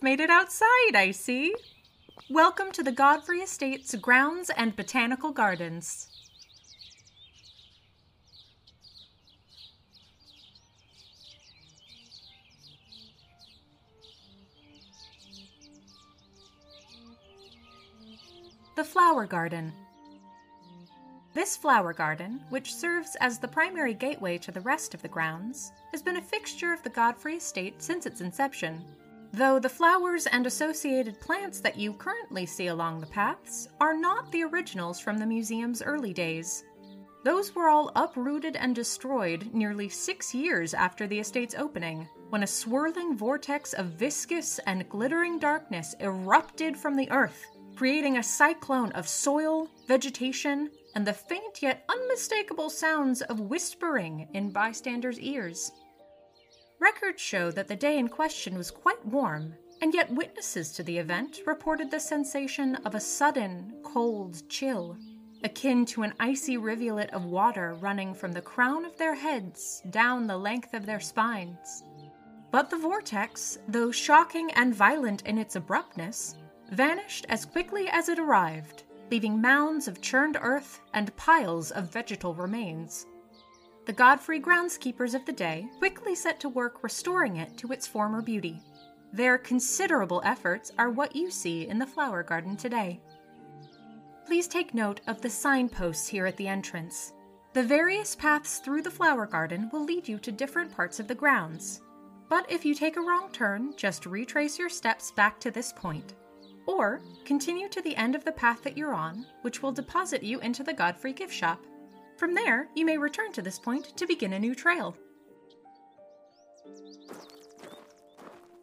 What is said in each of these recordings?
Made it outside, I see. Welcome to the Godfrey Estates Grounds and Botanical Gardens. The Flower Garden. This flower garden, which serves as the primary gateway to the rest of the grounds, has been a fixture of the Godfrey estate since its inception. Though the flowers and associated plants that you currently see along the paths are not the originals from the museum's early days. Those were all uprooted and destroyed nearly six years after the estate's opening, when a swirling vortex of viscous and glittering darkness erupted from the earth, creating a cyclone of soil, vegetation, and the faint yet unmistakable sounds of whispering in bystanders' ears. Records show that the day in question was quite warm, and yet witnesses to the event reported the sensation of a sudden, cold chill, akin to an icy rivulet of water running from the crown of their heads down the length of their spines. But the vortex, though shocking and violent in its abruptness, vanished as quickly as it arrived, leaving mounds of churned earth and piles of vegetal remains. The Godfrey groundskeepers of the day quickly set to work restoring it to its former beauty. Their considerable efforts are what you see in the flower garden today. Please take note of the signposts here at the entrance. The various paths through the flower garden will lead you to different parts of the grounds. But if you take a wrong turn, just retrace your steps back to this point. Or continue to the end of the path that you're on, which will deposit you into the Godfrey gift shop. From there, you may return to this point to begin a new trail.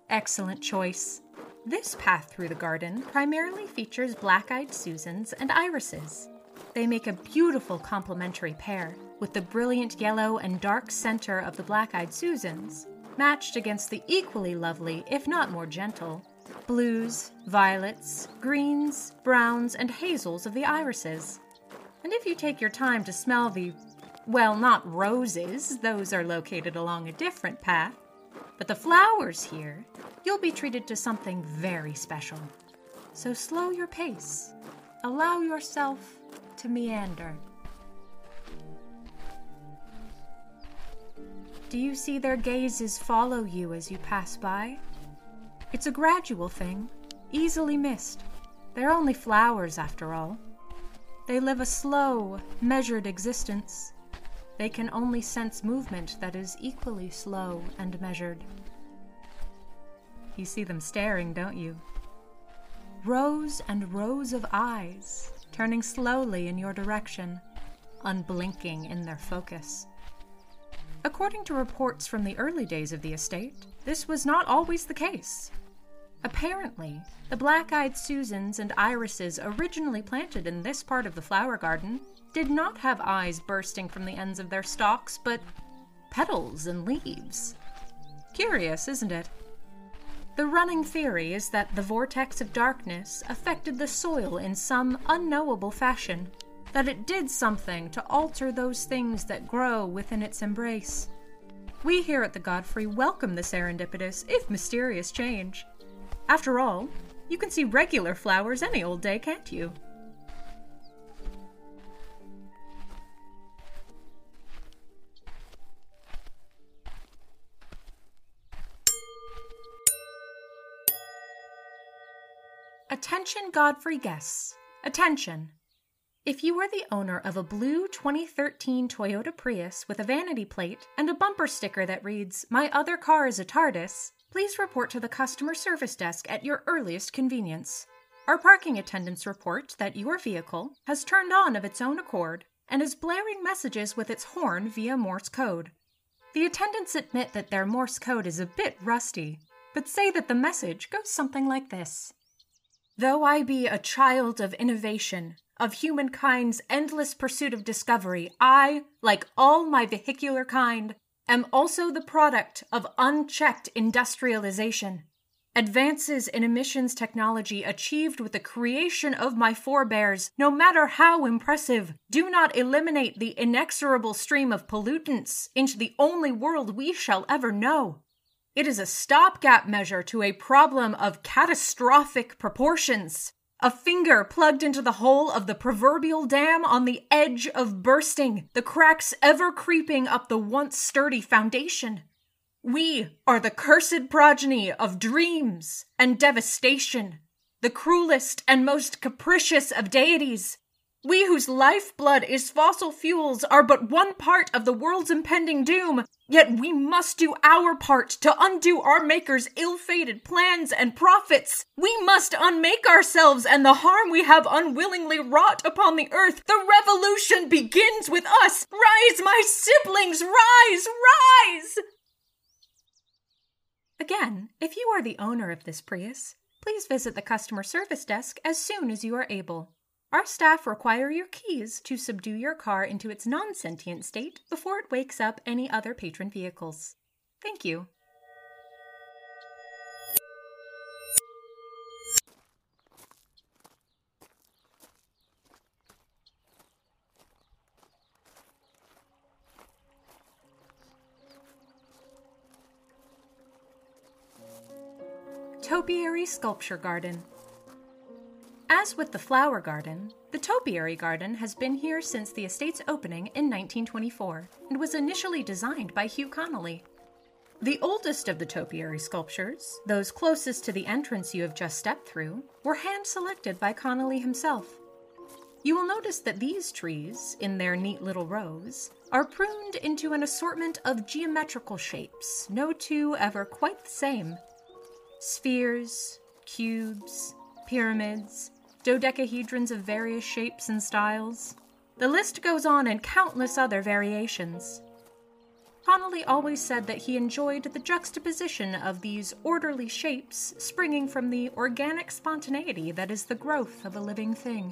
Excellent choice. This path through the garden primarily features black eyed Susans and irises. They make a beautiful complementary pair, with the brilliant yellow and dark center of the black eyed Susans matched against the equally lovely, if not more gentle, blues, violets, greens, browns, and hazels of the irises. And if you take your time to smell the, well, not roses, those are located along a different path, but the flowers here, you'll be treated to something very special. So slow your pace. Allow yourself to meander. Do you see their gazes follow you as you pass by? It's a gradual thing, easily missed. They're only flowers, after all. They live a slow, measured existence. They can only sense movement that is equally slow and measured. You see them staring, don't you? Rows and rows of eyes, turning slowly in your direction, unblinking in their focus. According to reports from the early days of the estate, this was not always the case. Apparently, the black eyed Susans and irises originally planted in this part of the flower garden did not have eyes bursting from the ends of their stalks, but petals and leaves. Curious, isn't it? The running theory is that the vortex of darkness affected the soil in some unknowable fashion, that it did something to alter those things that grow within its embrace. We here at the Godfrey welcome the serendipitous, if mysterious, change. After all, you can see regular flowers any old day, can't you? Attention, Godfrey guests. Attention. If you are the owner of a blue 2013 Toyota Prius with a vanity plate and a bumper sticker that reads, My other car is a TARDIS, please report to the customer service desk at your earliest convenience. Our parking attendants report that your vehicle has turned on of its own accord and is blaring messages with its horn via Morse code. The attendants admit that their Morse code is a bit rusty, but say that the message goes something like this Though I be a child of innovation, of humankind's endless pursuit of discovery, I, like all my vehicular kind, am also the product of unchecked industrialization. Advances in emissions technology achieved with the creation of my forebears, no matter how impressive, do not eliminate the inexorable stream of pollutants into the only world we shall ever know. It is a stopgap measure to a problem of catastrophic proportions. A finger plugged into the hole of the proverbial dam on the edge of bursting, the cracks ever creeping up the once sturdy foundation. We are the cursed progeny of dreams and devastation, the cruelest and most capricious of deities. We whose lifeblood is fossil fuels are but one part of the world's impending doom, yet we must do our part to undo our Maker's ill fated plans and profits. We must unmake ourselves and the harm we have unwillingly wrought upon the earth. The revolution begins with us. Rise, my siblings, rise, rise! Again, if you are the owner of this Prius, please visit the customer service desk as soon as you are able. Our staff require your keys to subdue your car into its non sentient state before it wakes up any other patron vehicles. Thank you. Topiary Sculpture Garden. As with the flower garden, the topiary garden has been here since the estate's opening in 1924 and was initially designed by Hugh Connolly. The oldest of the topiary sculptures, those closest to the entrance you have just stepped through, were hand selected by Connolly himself. You will notice that these trees, in their neat little rows, are pruned into an assortment of geometrical shapes, no two ever quite the same spheres, cubes, pyramids, dodecahedrons of various shapes and styles. The list goes on in countless other variations. Connolly always said that he enjoyed the juxtaposition of these orderly shapes springing from the organic spontaneity that is the growth of a living thing.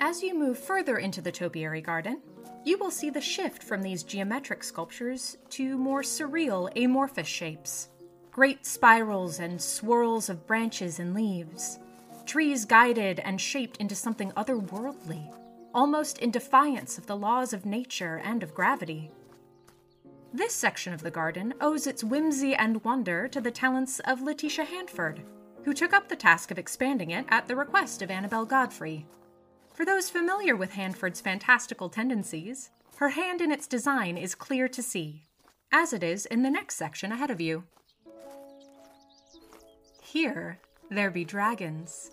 As you move further into the topiary garden, you will see the shift from these geometric sculptures to more surreal, amorphous shapes great spirals and swirls of branches and leaves, trees guided and shaped into something otherworldly, almost in defiance of the laws of nature and of gravity. This section of the garden owes its whimsy and wonder to the talents of Letitia Hanford, who took up the task of expanding it at the request of Annabel Godfrey. For those familiar with Hanford's fantastical tendencies, her hand in its design is clear to see, as it is in the next section ahead of you. Here there be dragons,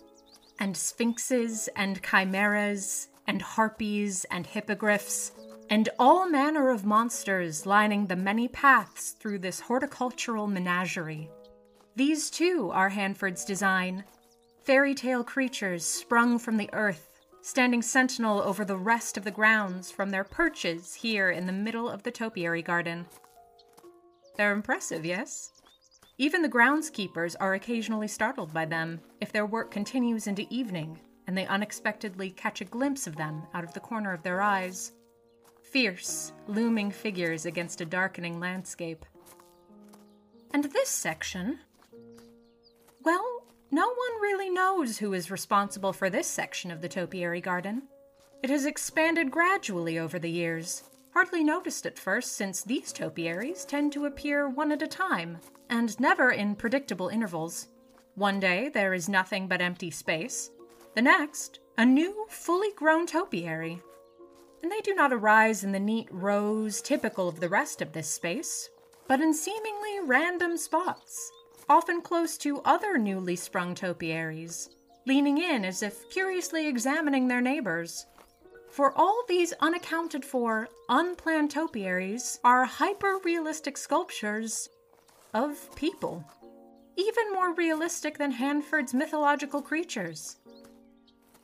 and sphinxes, and chimeras, and harpies, and hippogriffs, and all manner of monsters lining the many paths through this horticultural menagerie. These too are Hanford's design fairy tale creatures sprung from the earth, standing sentinel over the rest of the grounds from their perches here in the middle of the topiary garden. They're impressive, yes? Even the groundskeepers are occasionally startled by them if their work continues into evening and they unexpectedly catch a glimpse of them out of the corner of their eyes. Fierce, looming figures against a darkening landscape. And this section. Well, no one really knows who is responsible for this section of the topiary garden. It has expanded gradually over the years, hardly noticed at first since these topiaries tend to appear one at a time, and never in predictable intervals. One day there is nothing but empty space, the next, a new, fully grown topiary. And they do not arise in the neat rows typical of the rest of this space, but in seemingly random spots, often close to other newly sprung topiaries, leaning in as if curiously examining their neighbors. For all these unaccounted for, unplanned topiaries are hyper realistic sculptures of people, even more realistic than Hanford's mythological creatures.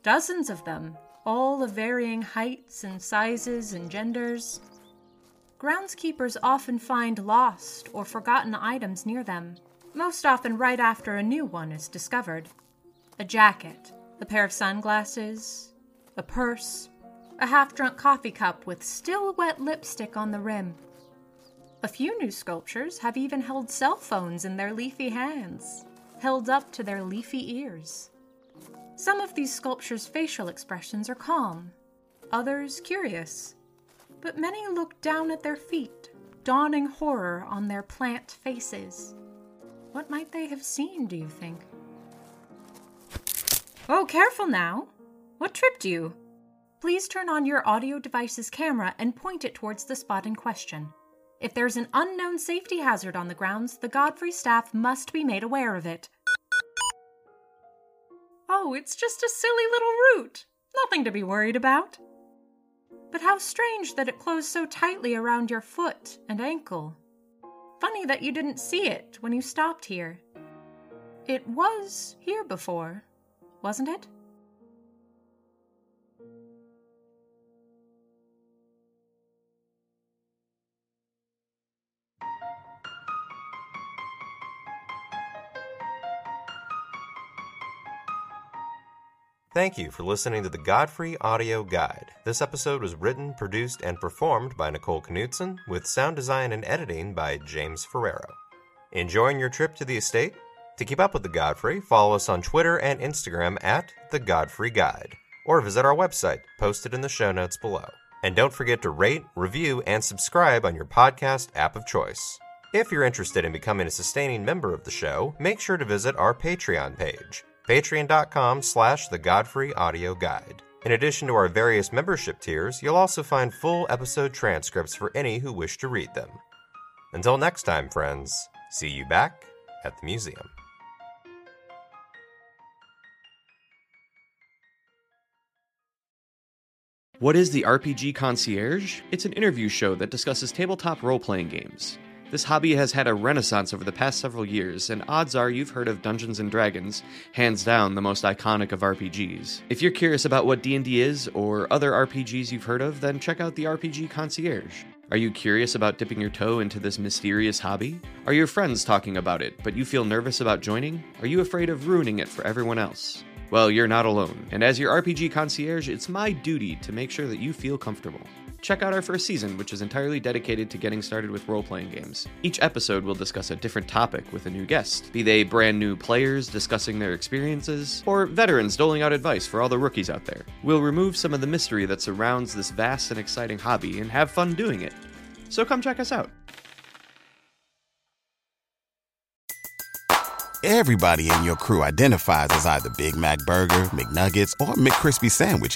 Dozens of them, all of varying heights and sizes and genders. Groundskeepers often find lost or forgotten items near them, most often right after a new one is discovered. A jacket, a pair of sunglasses, a purse, a half drunk coffee cup with still wet lipstick on the rim, a few new sculptures have even held cell phones in their leafy hands, held up to their leafy ears. Some of these sculptures' facial expressions are calm, others curious, but many look down at their feet, dawning horror on their plant faces. What might they have seen, do you think? Oh, careful now! What tripped you? Please turn on your audio device's camera and point it towards the spot in question. If there's an unknown safety hazard on the grounds, the Godfrey staff must be made aware of it. Oh, it's just a silly little root. Nothing to be worried about. But how strange that it closed so tightly around your foot and ankle. Funny that you didn't see it when you stopped here. It was here before, wasn't it? Thank you for listening to the Godfrey Audio Guide. This episode was written, produced, and performed by Nicole Knudsen, with sound design and editing by James Ferrero. Enjoying your trip to the estate? To keep up with the Godfrey, follow us on Twitter and Instagram at The Godfrey Guide, or visit our website, posted in the show notes below. And don't forget to rate, review, and subscribe on your podcast app of choice. If you're interested in becoming a sustaining member of the show, make sure to visit our Patreon page patreon.com slash the godfrey audio guide in addition to our various membership tiers you'll also find full episode transcripts for any who wish to read them until next time friends see you back at the museum What is the RPG Concierge? It's an interview show that discusses tabletop role playing games. This hobby has had a renaissance over the past several years, and odds are you've heard of Dungeons and Dragons, hands down the most iconic of RPGs. If you're curious about what D&D is or other RPGs you've heard of, then check out the RPG Concierge. Are you curious about dipping your toe into this mysterious hobby? Are your friends talking about it, but you feel nervous about joining? Are you afraid of ruining it for everyone else? Well, you're not alone, and as your RPG concierge, it's my duty to make sure that you feel comfortable. Check out our first season, which is entirely dedicated to getting started with role playing games. Each episode will discuss a different topic with a new guest, be they brand new players discussing their experiences, or veterans doling out advice for all the rookies out there. We'll remove some of the mystery that surrounds this vast and exciting hobby and have fun doing it. So come check us out. Everybody in your crew identifies as either Big Mac Burger, McNuggets, or McCrispy Sandwich.